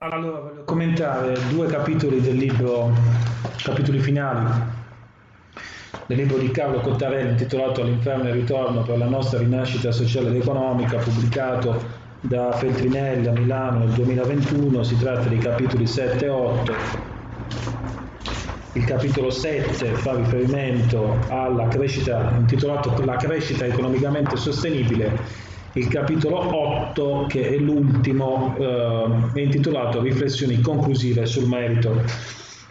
Allora, voglio commentare due capitoli del libro, capitoli finali del libro di Carlo Cottarelli intitolato All'inferno e il ritorno per la nostra rinascita sociale ed economica, pubblicato da Feltrinelli a Milano nel 2021. Si tratta di capitoli 7 e 8. Il capitolo 7 fa riferimento alla crescita, intitolato La crescita economicamente sostenibile il capitolo 8, che è l'ultimo, eh, è intitolato Riflessioni conclusive sul merito.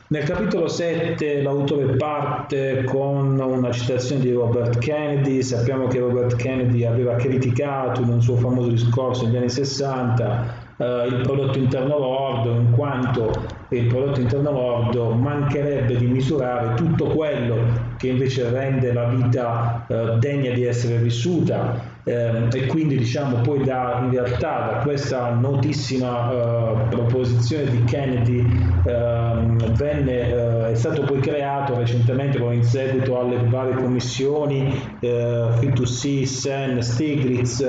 Nel capitolo 7 l'autore parte con una citazione di Robert Kennedy, sappiamo che Robert Kennedy aveva criticato in un suo famoso discorso negli anni 60 eh, il prodotto interno lordo, in quanto il prodotto interno lordo mancherebbe di misurare tutto quello che invece rende la vita eh, degna di essere vissuta eh, e quindi diciamo poi da, in realtà da questa notissima eh, proposizione di Kennedy ehm, venne, eh, è stato poi creato recentemente in seguito alle varie commissioni eh, Fit2C, SEN, Stiglitz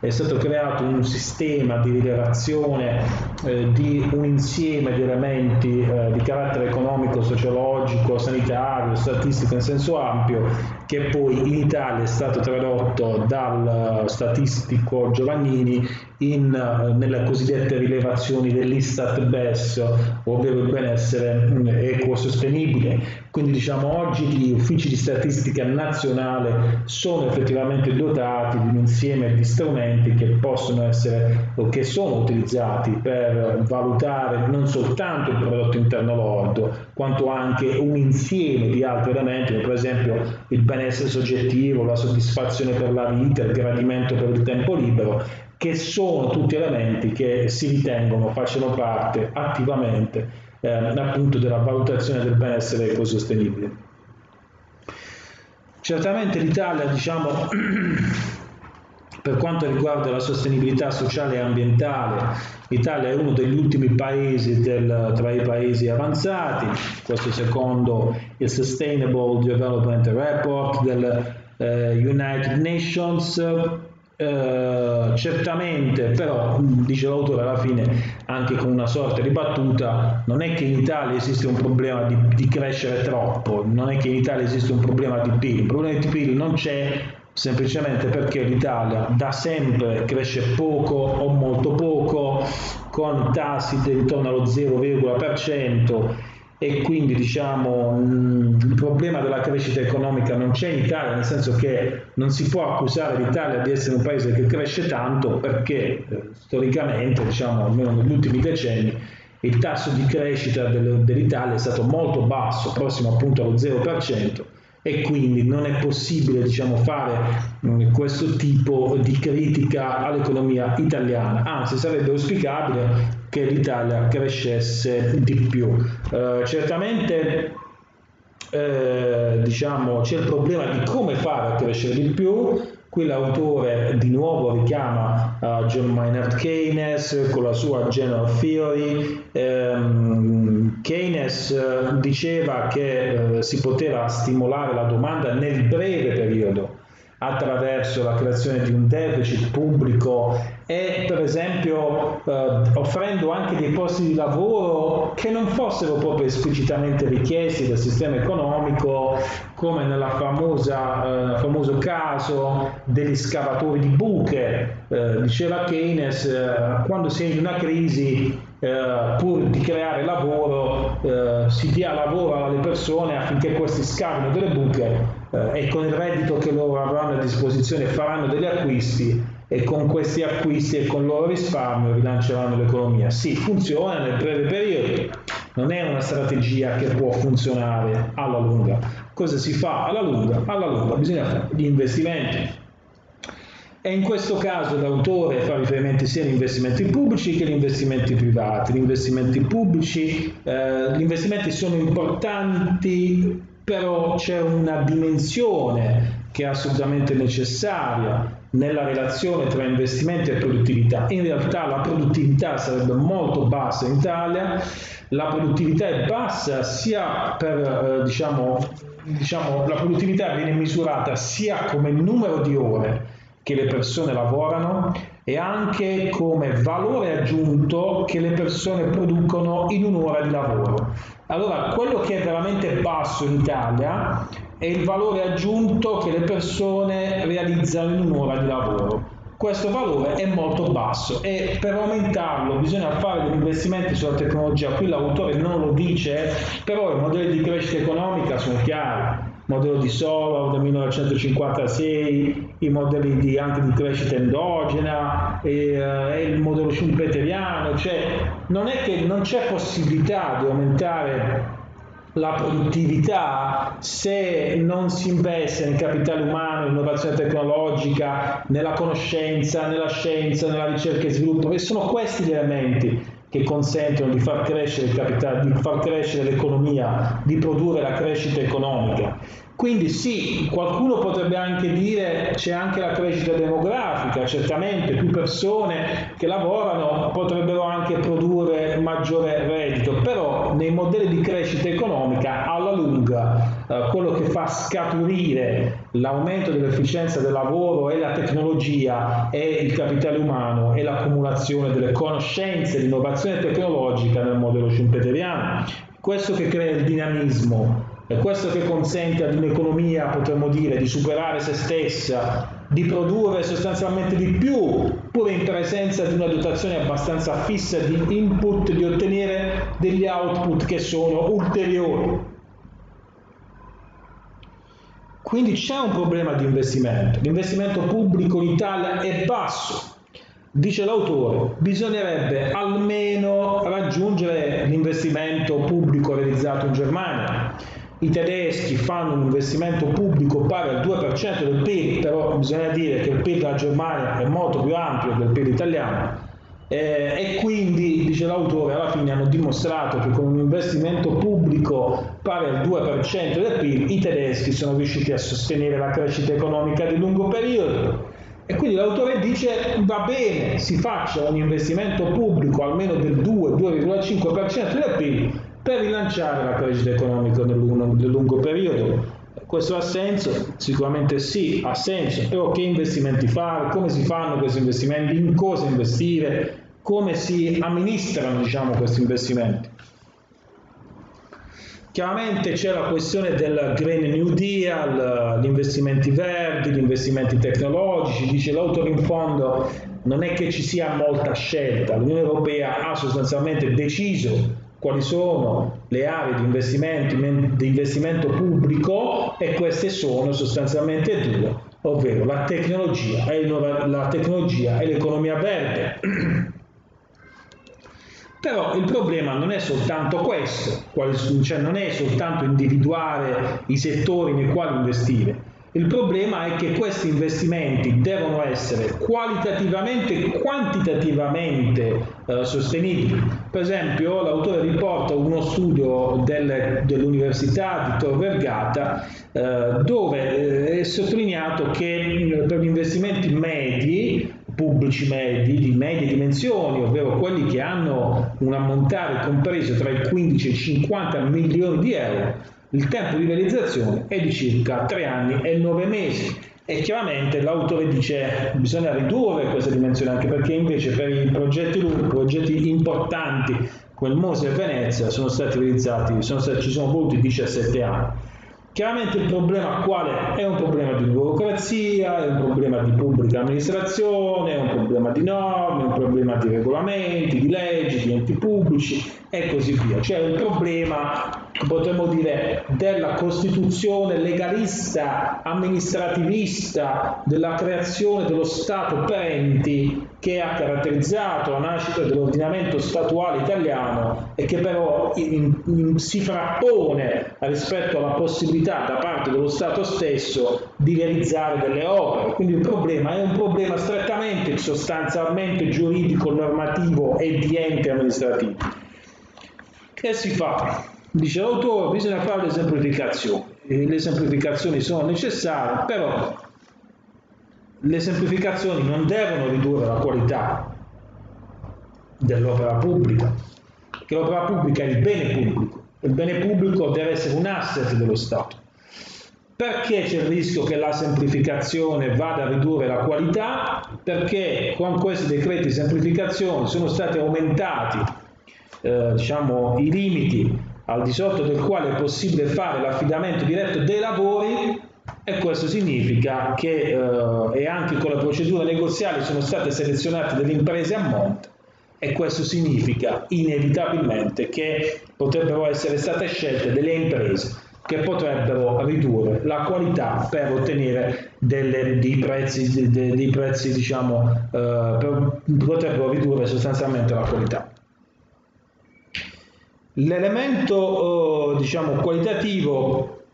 è stato creato un sistema di rilevazione eh, di un insieme di elementi eh, di carattere economico, sociologico, sanitario, statistico in senso ampio che poi in Italia è stato tradotto dal statistico Giovannini in, eh, nelle cosiddette rilevazioni dell'Istat BES, ovvero il benessere mm, ecosostenibile. Quindi diciamo oggi gli uffici di statistica nazionale sono effettivamente dotati di un insieme di strumenti che possono essere o che sono utilizzati per valutare non soltanto il prodotto interno lordo, quanto anche un insieme di altri elementi, per esempio il benessere soggettivo, la soddisfazione per la vita, il gradimento per il tempo libero che sono tutti elementi che si ritengono facciano parte attivamente eh, appunto della valutazione del benessere ecosostenibile. Certamente l'Italia, diciamo, per quanto riguarda la sostenibilità sociale e ambientale, l'Italia è uno degli ultimi paesi del, tra i paesi avanzati, questo secondo il Sustainable Development Report del eh, United Nations, eh, certamente però dice l'autore alla fine anche con una sorta di battuta non è che in Italia esiste un problema di, di crescere troppo non è che in Italia esiste un problema di PIL. Il problema di PIL non c'è semplicemente perché l'Italia da sempre cresce poco o molto poco con tassi intorno allo 0,% e quindi diciamo il problema della crescita economica non c'è in Italia, nel senso che non si può accusare l'Italia di essere un paese che cresce tanto perché eh, storicamente, diciamo almeno negli ultimi decenni, il tasso di crescita dell'Italia è stato molto basso, prossimo appunto allo 0% e quindi non è possibile diciamo, fare mh, questo tipo di critica all'economia italiana, anzi sarebbe auspicabile che l'Italia crescesse di più. Eh, certamente eh, diciamo, c'è il problema di come fare a crescere di più, Qui l'autore di nuovo richiama uh, John Maynard Keynes con la sua General Theory. Um, Keynes uh, diceva che uh, si poteva stimolare la domanda nel breve periodo attraverso la creazione di un deficit pubblico e per esempio eh, offrendo anche dei posti di lavoro che non fossero proprio esplicitamente richiesti dal sistema economico come nel eh, famoso caso degli scavatori di buche. Eh, diceva Keynes eh, quando si è in una crisi eh, pur di creare lavoro eh, si dia lavoro alle persone affinché questi scavino delle buche eh, e con il reddito che loro avranno a disposizione faranno degli acquisti e con questi acquisti e con il loro risparmio rilanceranno l'economia. Sì, funziona nel breve periodo, non è una strategia che può funzionare alla lunga. Cosa si fa alla lunga? Alla lunga bisogna fare gli investimenti. E in questo caso l'autore fa riferimento sia agli investimenti pubblici che agli investimenti privati. Gli investimenti pubblici, eh, gli investimenti sono importanti però c'è una dimensione che è assolutamente necessaria nella relazione tra investimenti e produttività. In realtà la produttività sarebbe molto bassa in Italia, la produttività è bassa sia per, eh, diciamo, diciamo, la produttività viene misurata sia come numero di ore che le persone lavorano e anche come valore aggiunto che le persone producono in un'ora di lavoro. Allora, quello che è veramente basso in Italia è il valore aggiunto che le persone realizzano in un'ora di lavoro. Questo valore è molto basso e per aumentarlo bisogna fare degli investimenti sulla tecnologia. Qui l'autore non lo dice, però i modelli di crescita economica sono chiari modello di Solow del 1956, i modelli di, anche di crescita endogena e, uh, e il modello schumpeteriano, cioè non è che non c'è possibilità di aumentare la produttività se non si investe nel capitale umano, nell'innovazione tecnologica, nella conoscenza, nella scienza, nella ricerca e sviluppo, e sono questi gli elementi che consentono di far crescere il capitale, di far crescere l'economia, di produrre la crescita economica. Quindi sì, qualcuno potrebbe anche dire c'è anche la crescita demografica, certamente più persone che lavorano potrebbero anche produrre maggiore reddito, però nei modelli di crescita economica lunga eh, quello che fa scaturire l'aumento dell'efficienza del lavoro e la tecnologia è il capitale umano e l'accumulazione delle conoscenze, l'innovazione tecnologica nel modello schumpeteriano. Questo che crea il dinamismo è questo che consente ad un'economia, potremmo dire, di superare se stessa, di produrre sostanzialmente di più, pur in presenza di una dotazione abbastanza fissa di input, di ottenere degli output che sono ulteriori. Quindi c'è un problema di investimento. L'investimento pubblico in Italia è basso. Dice l'autore, bisognerebbe almeno raggiungere l'investimento pubblico realizzato in Germania, i tedeschi fanno un investimento pubblico pari al 2% del PIL, però bisogna dire che il PIL della Germania è molto più ampio del PIL italiano eh, e quindi, dice l'autore, alla fine hanno dimostrato che con un investimento pubblico pari al 2% del PIL i tedeschi sono riusciti a sostenere la crescita economica di lungo periodo. E quindi l'autore dice va bene, si faccia un investimento pubblico almeno del 2-2,5% del PIL per rilanciare la crescita economica nel lungo, nel lungo periodo. Questo ha senso? Sicuramente sì, ha senso, però che investimenti fare, come si fanno questi investimenti, in cosa investire, come si amministrano diciamo, questi investimenti. Chiaramente c'è la questione del Green New Deal, gli investimenti verdi, gli investimenti tecnologici, dice l'autore in fondo non è che ci sia molta scelta, l'Unione Europea ha sostanzialmente deciso quali sono le aree di investimento, di investimento pubblico e queste sono sostanzialmente due, ovvero la tecnologia e, la tecnologia e l'economia verde. Però il problema non è soltanto questo, cioè non è soltanto individuare i settori nei quali investire, il problema è che questi investimenti devono essere qualitativamente e quantitativamente eh, sostenibili. Per esempio, l'autore riporta uno studio del, dell'Università di Tor Vergata eh, dove eh, è sottolineato che per gli investimenti medi pubblici medi di medie dimensioni, ovvero quelli che hanno un ammontare compreso tra i 15 e i 50 milioni di euro, il tempo di realizzazione è di circa 3 anni e 9 mesi. E chiaramente l'autore dice che bisogna ridurre questa dimensione anche perché invece per i progetti lunghi, progetti importanti come il Mose e Venezia sono stati realizzati, sono stati, ci sono voluti 17 anni. Chiaramente il problema quale è un problema di burocrazia, è un problema di pubblica amministrazione, è un problema di norme, è un problema di regolamenti, di leggi, di enti pubblici e così via. C'è un problema potremmo dire, della costituzione legalista, amministrativista, della creazione dello Stato per enti che ha caratterizzato la nascita dell'ordinamento statuale italiano e che però in, in, si frappone rispetto alla possibilità da parte dello Stato stesso di realizzare delle opere. Quindi il problema è un problema strettamente, sostanzialmente giuridico, normativo e di enti amministrativi. Che si fa? Dice l'autore, bisogna fare le semplificazioni. Le semplificazioni sono necessarie, però le semplificazioni non devono ridurre la qualità dell'opera pubblica, che l'opera pubblica è il bene pubblico, il bene pubblico deve essere un asset dello Stato. Perché c'è il rischio che la semplificazione vada a ridurre la qualità? Perché con questi decreti di semplificazione sono stati aumentati eh, diciamo, i limiti al di sotto del quale è possibile fare l'affidamento diretto dei lavori e questo significa che eh, e anche con la procedura negoziale sono state selezionate delle imprese a monte e questo significa inevitabilmente che potrebbero essere state scelte delle imprese che potrebbero ridurre la qualità per ottenere delle, dei prezzi, dei, dei prezzi diciamo, eh, per, potrebbero ridurre sostanzialmente la qualità. L'elemento eh, diciamo, qualitativo,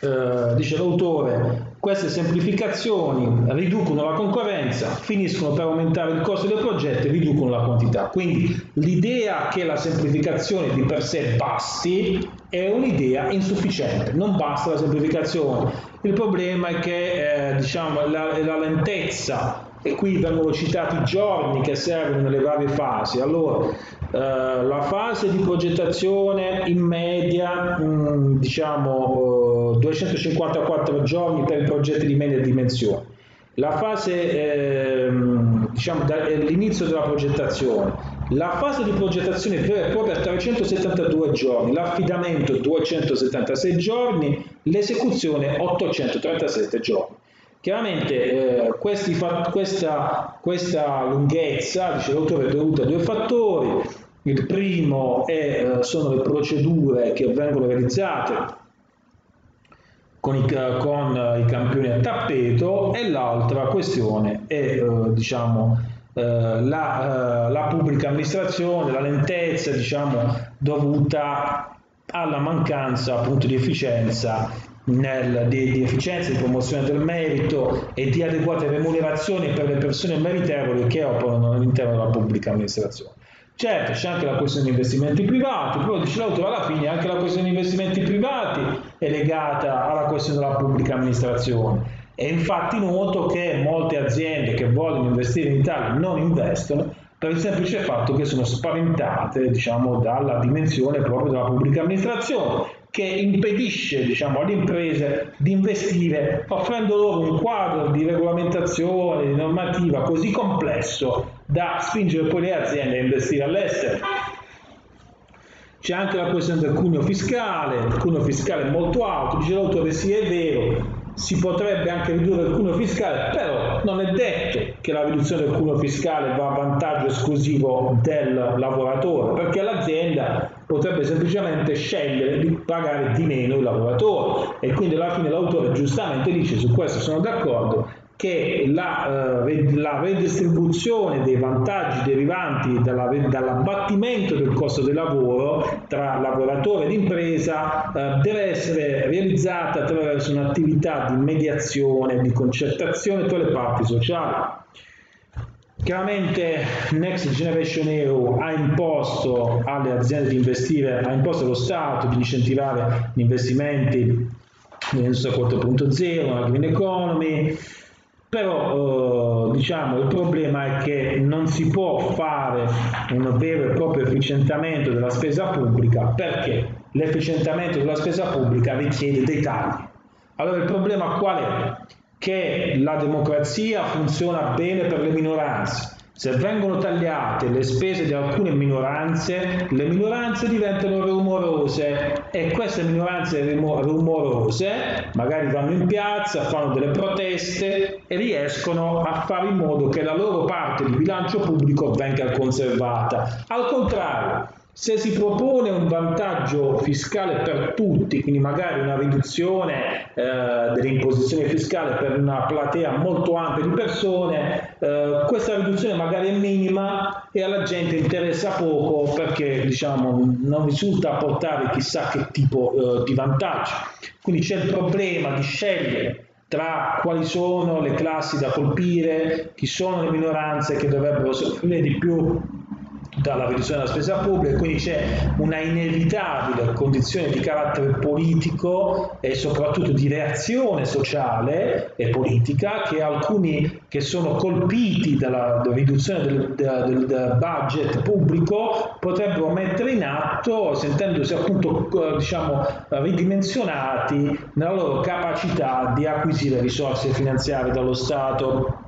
eh, dice l'autore, queste semplificazioni riducono la concorrenza, finiscono per aumentare il costo del progetto e riducono la quantità. Quindi l'idea che la semplificazione di per sé basti è un'idea insufficiente, non basta la semplificazione. Il problema è che eh, diciamo, la, la lentezza e qui vengono citati i giorni che servono nelle varie fasi. Allora, eh, la fase di progettazione in media, mh, mm, diciamo, eh, 254 giorni per i progetti di media dimensione. La fase, eh, diciamo, dall'inizio della progettazione, la fase di progettazione vera e propria 372 giorni, l'affidamento 276 giorni, l'esecuzione 837 giorni. Chiaramente eh, questi, questa, questa, lunghezza, dice l'autore, è dovuta a due fattori. Il primo è, eh, sono le procedure che vengono realizzate con i, con i campioni a tappeto e l'altra questione è eh, diciamo, eh, la, eh, la, pubblica amministrazione, la lentezza diciamo, dovuta alla mancanza appunto di efficienza nel, di, di, efficienza, di promozione del merito e di adeguate remunerazioni per le persone meritevoli che operano all'interno della pubblica amministrazione. Certo, c'è anche la questione di investimenti privati, però dice l'autore alla fine anche la questione di investimenti privati è legata alla questione della pubblica amministrazione. E infatti noto che molte aziende che vogliono investire in Italia non investono per il semplice fatto che sono spaventate diciamo, dalla dimensione proprio della pubblica amministrazione che impedisce diciamo, alle imprese di investire offrendo loro un quadro di regolamentazione, di normativa così complesso da spingere poi le aziende a investire all'estero. C'è anche la questione del cuneo fiscale, il cuneo fiscale è molto alto, dice l'autore sì è vero, si potrebbe anche ridurre il cuneo fiscale, però non è detto che la riduzione del cuneo fiscale va a vantaggio esclusivo del lavoratore, perché l'azienda potrebbe semplicemente scegliere di pagare di meno il lavoratore e quindi alla fine l'autore giustamente dice su questo sono d'accordo che la, eh, la, redistribuzione dei vantaggi derivanti dalla, dall'abbattimento del costo del lavoro tra lavoratore ed impresa eh, deve essere realizzata attraverso un'attività di mediazione, di concertazione tra le parti sociali. Chiaramente Next Generation EU ha imposto alle aziende di investire, ha imposto allo Stato di incentivare gli investimenti nell'industria 4.0, la green economy, però eh, diciamo, il problema è che non si può fare un vero e proprio efficientamento della spesa pubblica perché l'efficientamento della spesa pubblica richiede dei tagli. Allora il problema qual è? Che la democrazia funziona bene per le minoranze, se vengono tagliate le spese di alcune minoranze, le minoranze diventano rumorose e queste minoranze rumorose magari vanno in piazza, fanno delle proteste e riescono a fare in modo che la loro parte di bilancio pubblico venga conservata. Al contrario, se si propone un vantaggio fiscale per tutti, quindi magari una riduzione eh, dell'imposizione fiscale per una platea molto ampia di persone, eh, questa riduzione magari è minima e alla gente interessa poco perché diciamo, non risulta portare chissà che tipo eh, di vantaggio. Quindi c'è il problema di scegliere tra quali sono le classi da colpire, chi sono le minoranze che dovrebbero soffrire di più dalla riduzione della spesa pubblica, quindi c'è una inevitabile condizione di carattere politico e soprattutto di reazione sociale e politica che alcuni che sono colpiti dalla riduzione del, del, del budget pubblico potrebbero mettere in atto sentendosi appunto diciamo ridimensionati nella loro capacità di acquisire risorse finanziarie dallo Stato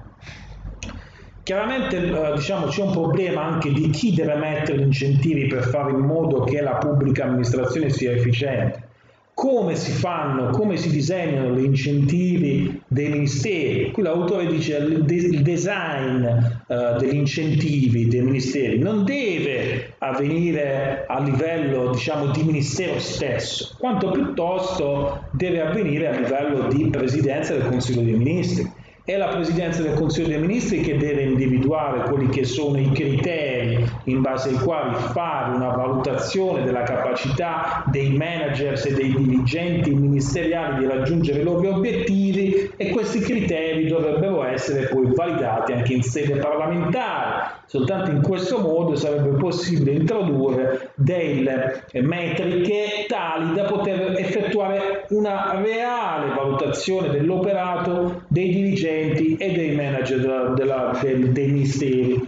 Chiaramente eh, diciamo, c'è un problema anche di chi deve mettere gli incentivi per fare in modo che la pubblica amministrazione sia efficiente. Come si fanno, come si disegnano gli incentivi dei ministeri? Qui l'autore dice che il design eh, degli incentivi dei ministeri non deve avvenire a livello diciamo, di ministero stesso, quanto piuttosto deve avvenire a livello di presidenza del Consiglio dei Ministri è la Presidenza del Consiglio dei Ministri che deve individuare quelli che sono i criteri in base ai quali fare una valutazione della capacità dei managers e dei dirigenti ministeriali di raggiungere i loro obiettivi e questi criteri dovrebbero essere poi validati anche in sede parlamentare. Soltanto in questo modo sarebbe possibile introdurre delle metriche tali da poter effettuare una reale valutazione dell'operato dei dirigenti e dei manager della, della, del, dei ministeri.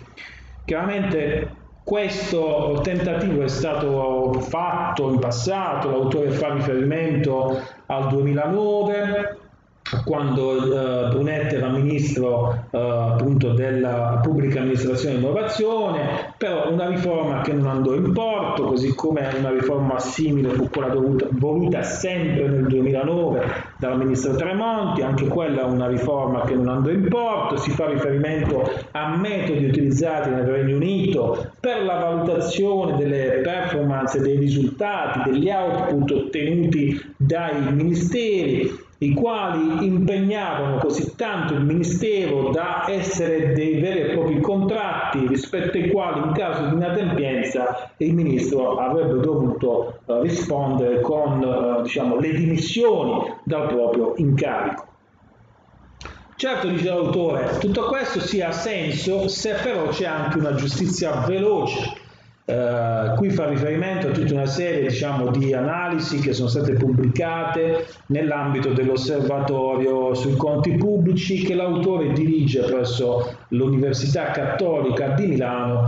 Chiaramente questo tentativo è stato fatto in passato, l'autore fa riferimento al 2009, quando eh, Brunetti era ministro eh, appunto della pubblica amministrazione e innovazione, però una riforma che non andò in porto, così come una riforma simile fu quella dovuta, voluta sempre nel 2009 dal ministro Tremonti, anche quella una riforma che non andò in porto, si fa riferimento a metodi utilizzati nel Regno Unito per la valutazione delle performance, dei risultati, degli output ottenuti dai ministeri i quali impegnavano così tanto il Ministero da essere dei veri e propri contratti rispetto ai quali in caso di inadempienza il Ministro avrebbe dovuto eh, rispondere con eh, diciamo, le dimissioni dal proprio incarico. Certo, dice l'autore, tutto questo sì ha senso se però c'è anche una giustizia veloce Uh, qui fa riferimento a tutta una serie diciamo, di analisi che sono state pubblicate nell'ambito dell'osservatorio sui conti pubblici che l'autore dirige presso l'Università Cattolica di Milano.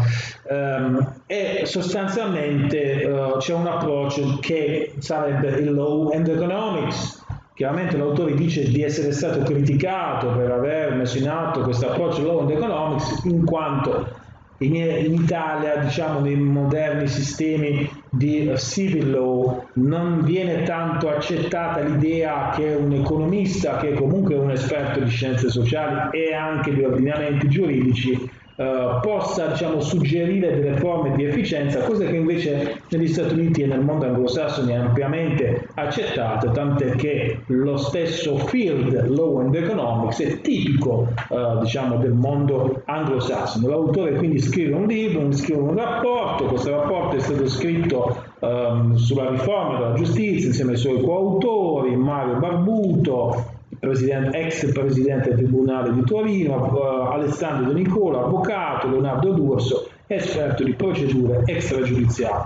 Um, e sostanzialmente uh, c'è un approccio che sarebbe il law and economics. Chiaramente l'autore dice di essere stato criticato per aver messo in atto questo approccio law and economics in quanto in, in Italia, diciamo, nei moderni sistemi di civil law non viene tanto accettata l'idea che un economista, che è comunque un esperto di scienze sociali e anche di ordinamenti giuridici, eh, possa diciamo, suggerire delle forme di efficienza, cosa che invece negli Stati Uniti e nel mondo anglosassone è ampiamente accettata, tant'è che lo stesso field Law and Economics è tipico eh, diciamo, del mondo anglosassone. L'autore quindi scrive un libro, scrive un rapporto, questo rapporto è stato scritto ehm, sulla riforma della giustizia insieme ai suoi coautori, Mario Barbuto, presidente, ex presidente del Tribunale di Torino, uh, Alessandro De Nicola, avvocato, Leonardo D'Urso, esperto di procedure extragiudiziali.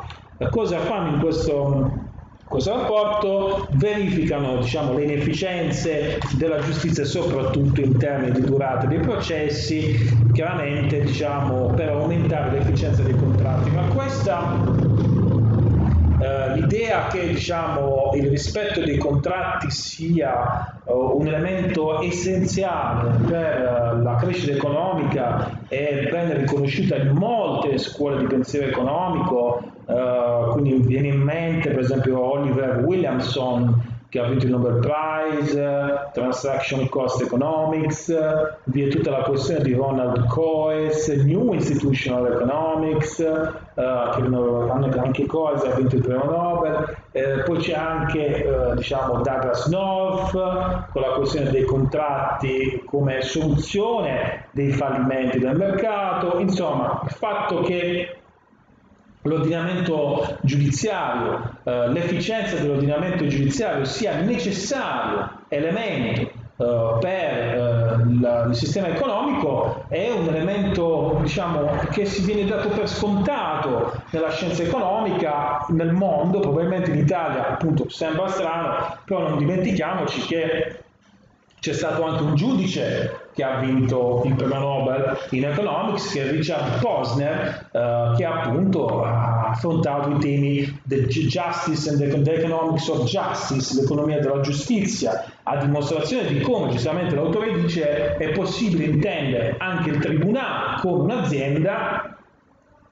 Cosa fanno in questo, questo rapporto? Verificano diciamo, le inefficienze della giustizia soprattutto in termini di durata dei processi, chiaramente diciamo, per aumentare l'efficienza dei contratti. Ma questa eh, l'idea che diciamo, il rispetto dei contratti sia uh, un elemento essenziale per uh, la crescita economica è ben riconosciuta in molte scuole di pensiero economico, quindi viene in mente per esempio Oliver Williamson che ha vinto il Nobel Prize, Transaction Cost Economics, vi è tutta la questione di Ronald Coes, New Institutional Economics, uh, che anche Coes ha vinto il premio Nobel, eh, poi c'è anche eh, diciamo Douglas North con la questione dei contratti come soluzione dei fallimenti del mercato, insomma il fatto che l'ordinamento giudiziario, eh, l'efficienza dell'ordinamento giudiziario sia necessario elemento eh, per eh, la, il sistema economico è un elemento diciamo, che si viene dato per scontato nella scienza economica nel mondo, probabilmente in Italia appunto sembra strano, però non dimentichiamoci che c'è stato anche un giudice che ha vinto il premio Nobel in Economics, che è Richard Posner, eh, che appunto ha affrontato i temi del justice and the economics of justice, l'economia della giustizia, a dimostrazione di come, giustamente l'autore dice, è possibile intendere anche il tribunale come un'azienda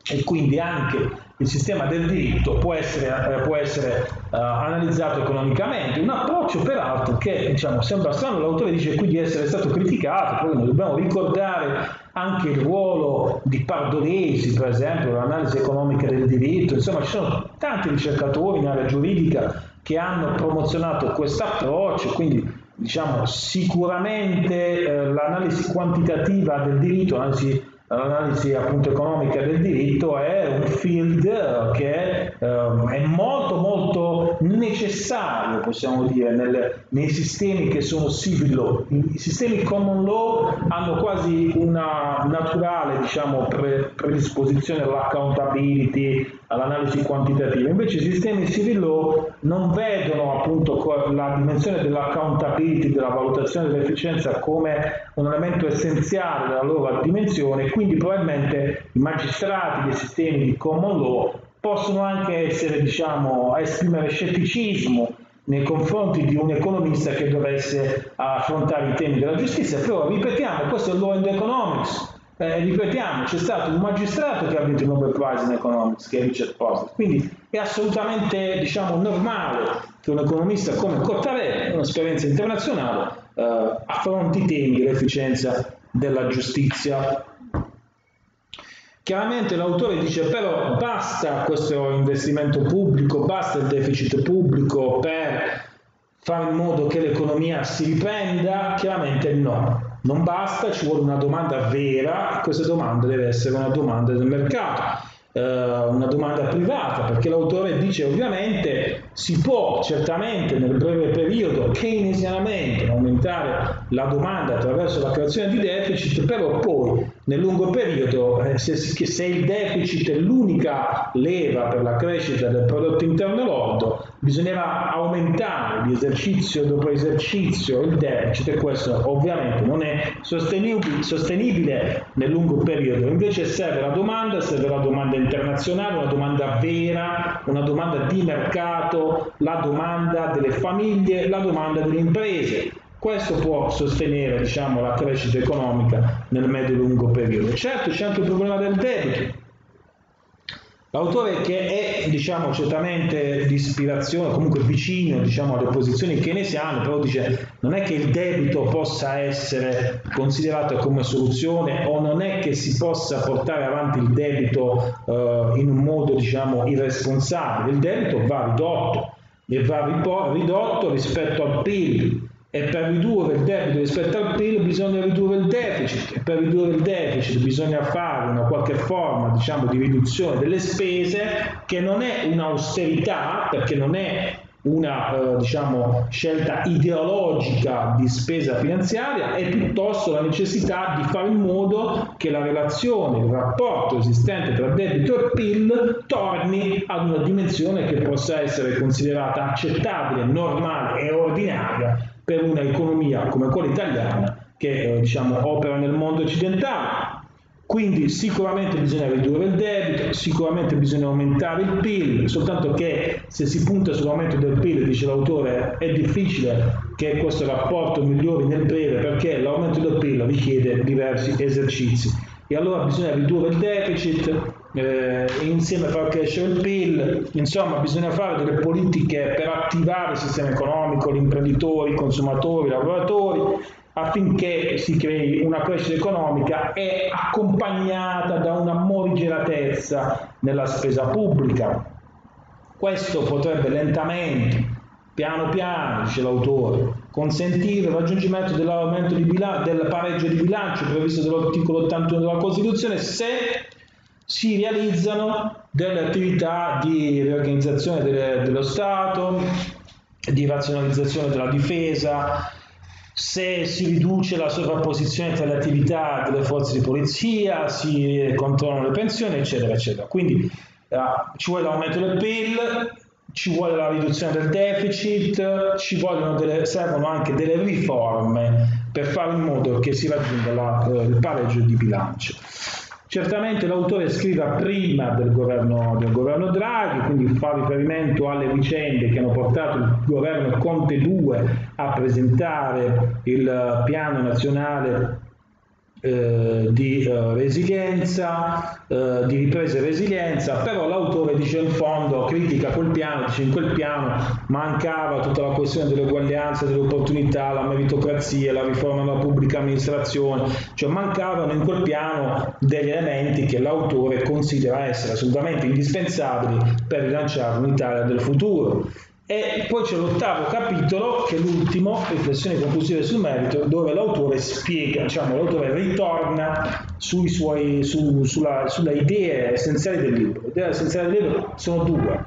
e quindi anche il sistema del diritto può essere, eh, può essere uh, analizzato economicamente, un approccio peraltro che diciamo, sembra strano, l'autore dice qui di essere stato criticato, poi noi dobbiamo ricordare anche il ruolo di Pardolesi, per esempio, l'analisi economica del diritto, insomma ci sono tanti ricercatori in area giuridica che hanno promozionato questo approccio, quindi diciamo sicuramente eh, l'analisi quantitativa del diritto, l'analisi l'analisi appunto economica del diritto è un field che um, è molto molto necessario possiamo dire nel, nei sistemi che sono civil law. I sistemi common law hanno quasi una naturale diciamo pre, predisposizione all'accountability all'analisi quantitativa. Invece i sistemi civil law non vedono appunto la dimensione dell'accountability della valutazione dell'efficienza come un elemento essenziale della loro dimensione quindi probabilmente i magistrati dei sistemi di common law possono anche essere, diciamo, esprimere scetticismo nei confronti di un economista che dovesse affrontare i temi della giustizia, però ripetiamo, questo è il law and economics, eh, ripetiamo, c'è stato un magistrato che ha vinto il Nobel Prize in Economics, che è Richard Posner, quindi è assolutamente diciamo, normale che un economista come Cottarelli, un'esperienza internazionale, eh, affronti i temi dell'efficienza della giustizia. Chiaramente l'autore dice però basta questo investimento pubblico, basta il deficit pubblico per fare in modo che l'economia si riprenda? Chiaramente no, non basta, ci vuole una domanda vera e questa domanda deve essere una domanda del mercato una domanda privata, perché l'autore dice ovviamente si può certamente nel breve periodo keynesianamente aumentare la domanda attraverso la creazione di deficit, però poi nel lungo periodo eh, se, se il deficit è l'unica leva per la crescita del prodotto interno lordo, bisognerà aumentare di esercizio dopo esercizio il deficit e questo ovviamente non è sostenibile, sostenibile nel lungo periodo, invece serve la domanda, serve la domanda internazionale, una domanda vera, una domanda di mercato, la domanda delle famiglie, la domanda delle imprese. Questo può sostenere diciamo, la crescita economica nel medio-lungo periodo. Certo c'è anche il problema del debito. L'autore che è diciamo, certamente di ispirazione, comunque vicino diciamo, alle posizioni keynesiane, però dice non è che il debito possa essere considerato come soluzione o non è che si possa portare avanti il debito eh, in un modo diciamo, irresponsabile, il debito va ridotto e va ridotto rispetto al PIL e per ridurre il debito rispetto al PIL bisogna ridurre il deficit. E per ridurre il deficit bisogna fare una qualche forma diciamo, di riduzione delle spese che non è un'austerità perché non è una eh, diciamo, scelta ideologica di spesa finanziaria è piuttosto la necessità di fare in modo che la relazione, il rapporto esistente tra debito e PIL torni ad una dimensione che possa essere considerata accettabile, normale e ordinaria per un'economia come quella italiana che eh, diciamo, opera nel mondo occidentale. Quindi sicuramente bisogna ridurre il debito, sicuramente bisogna aumentare il PIL, soltanto che se si punta sull'aumento del PIL, dice l'autore, è difficile che questo rapporto migliori nel breve perché l'aumento del PIL richiede diversi esercizi e allora bisogna ridurre il deficit, eh, insieme a far crescere il PIL, insomma bisogna fare delle politiche per attivare il sistema economico, gli imprenditori, i consumatori, i lavoratori, affinché si crei una crescita economica e accompagnata da una morigeratezza nella spesa pubblica. Questo potrebbe lentamente, piano piano, dice l'autore, consentire il raggiungimento dell'aumento di bilancio, del pareggio di bilancio previsto dall'articolo 81 della Costituzione se si realizzano delle attività di riorganizzazione delle, dello Stato, di razionalizzazione della difesa, se si riduce la sovrapposizione tra le attività delle forze di polizia, si controllano le pensioni, eccetera, eccetera. Quindi eh, ci vuole l'aumento del PIL, ci vuole la riduzione del deficit, ci delle, servono anche delle riforme per fare in modo che si raggiunga la, eh, il pareggio di bilancio. Certamente l'autore scrive prima del governo, del governo, Draghi, quindi fa riferimento alle vicende che hanno portato il governo Conte 2 a presentare il piano nazionale eh, di eh, resilienza, eh, di ripresa e resilienza, però l'autore dice in fondo, critica quel piano, dice in quel piano mancava tutta la questione dell'uguaglianza, delle opportunità, la meritocrazia, la riforma della pubblica amministrazione, cioè mancavano in quel piano degli elementi che l'autore considera essere assolutamente indispensabili per rilanciare un'Italia del futuro. E poi c'è l'ottavo capitolo, che è l'ultimo, riflessioni conclusive sul merito, dove l'autore spiega, diciamo, l'autore ritorna sui suoi, su, sulla, sulle idee essenziali del libro. Le idee essenziali del libro sono due.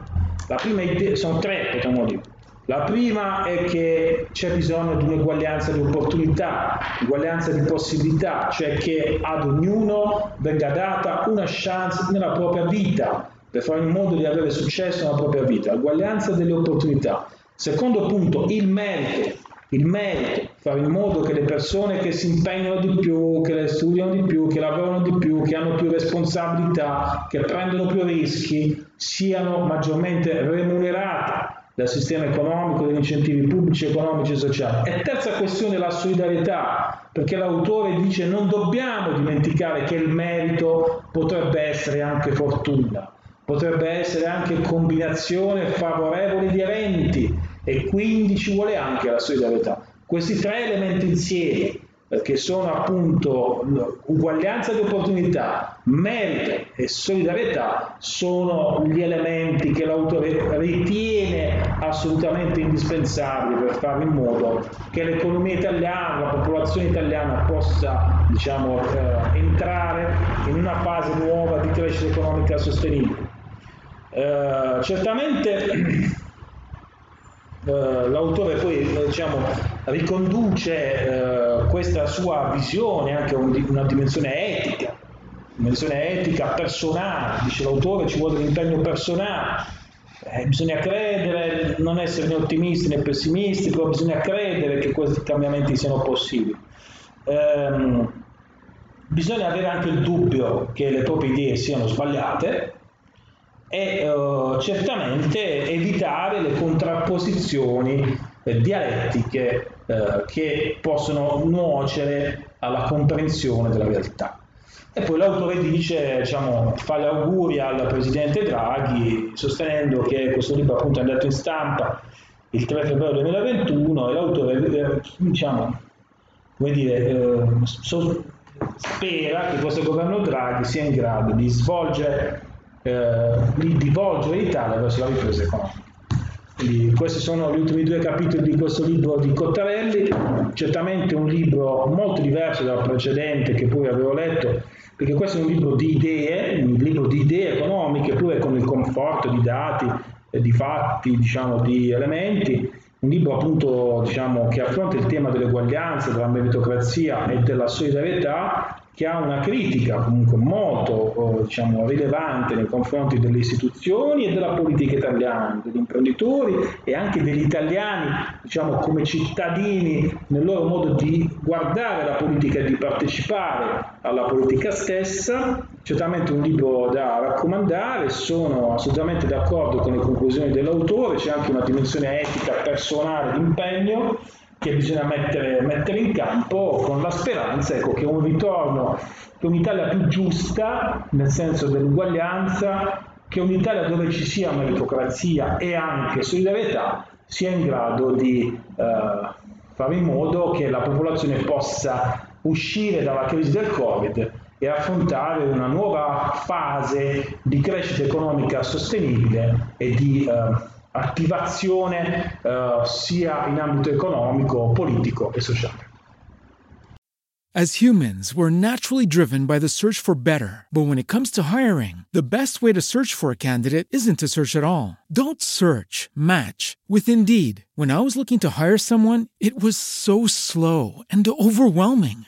La prima idea, sono tre, potremmo dire. La prima è che c'è bisogno di un'eguaglianza di opportunità, uguaglianza di possibilità, cioè che ad ognuno venga data una chance nella propria vita, per fare in modo di avere successo nella propria vita, uguaglianza delle opportunità. Secondo punto, il merito, il merito, fare in modo che le persone che si impegnano di più, che le studiano di più, che lavorano di più, che hanno più responsabilità, che prendono più rischi, siano maggiormente remunerate dal sistema economico, dagli incentivi pubblici, economici e sociali. E terza questione, la solidarietà, perché l'autore dice non dobbiamo dimenticare che il merito potrebbe essere anche fortuna potrebbe essere anche combinazione favorevole di eventi e quindi ci vuole anche la solidarietà. Questi tre elementi insieme, che sono appunto uguaglianza di opportunità, merito e solidarietà, sono gli elementi che l'autore ritiene assolutamente indispensabili per fare in modo che l'economia italiana, la popolazione italiana possa diciamo, eh, entrare in una fase nuova di crescita economica sostenibile. Eh, certamente eh, l'autore poi eh, diciamo, riconduce eh, questa sua visione anche a un, una dimensione etica, dimensione etica personale, dice l'autore ci vuole un impegno personale, eh, bisogna credere, non essere né ottimisti né pessimisti, però bisogna credere che questi cambiamenti siano possibili. Ehm, bisogna avere anche il dubbio che le proprie idee siano sbagliate, e uh, certamente evitare le contrapposizioni eh, dialettiche eh, che possono nuocere alla comprensione della realtà. E poi l'autore dice, diciamo, fa gli auguri al presidente Draghi, sostenendo che questo libro appunto è andato in stampa il 3 febbraio 2021 e l'autore, eh, diciamo, come dire, eh, so, spera che questo governo Draghi sia in grado di svolgere, eh, di, volgere l'Italia verso la ripresa economica. Quindi questi sono gli ultimi due capitoli di questo libro di Cottarelli, certamente un libro molto diverso dal precedente che poi avevo letto, perché questo è un libro di idee, un libro di idee economiche, pure con il conforto di dati, di fatti, diciamo, di elementi, un libro appunto diciamo, che affronta il tema dell'eguaglianza, della meritocrazia e della solidarietà che ha una critica comunque molto diciamo, rilevante nei confronti delle istituzioni e della politica italiana, degli imprenditori e anche degli italiani diciamo, come cittadini nel loro modo di guardare la politica e di partecipare alla politica stessa. Certamente un libro da raccomandare, sono assolutamente d'accordo con le conclusioni dell'autore, c'è anche una dimensione etica personale di impegno che bisogna mettere, mettere, in campo con la speranza ecco, che un ritorno, che un'Italia più giusta, nel senso dell'uguaglianza, che un'Italia dove ci sia meritocrazia e anche solidarietà sia in grado di eh, fare in modo che la popolazione possa uscire dalla crisi del Covid e affrontare una nuova fase di crescita economica sostenibile e di eh, attivazione eh, sia in ambito economico, politico e sociale. As humans, we're naturally driven by the search for better. But when it comes to hiring, the best way to search for a candidate isn't to search at all. Don't search, match with Indeed. When I was looking to hire someone, it was so slow and overwhelming.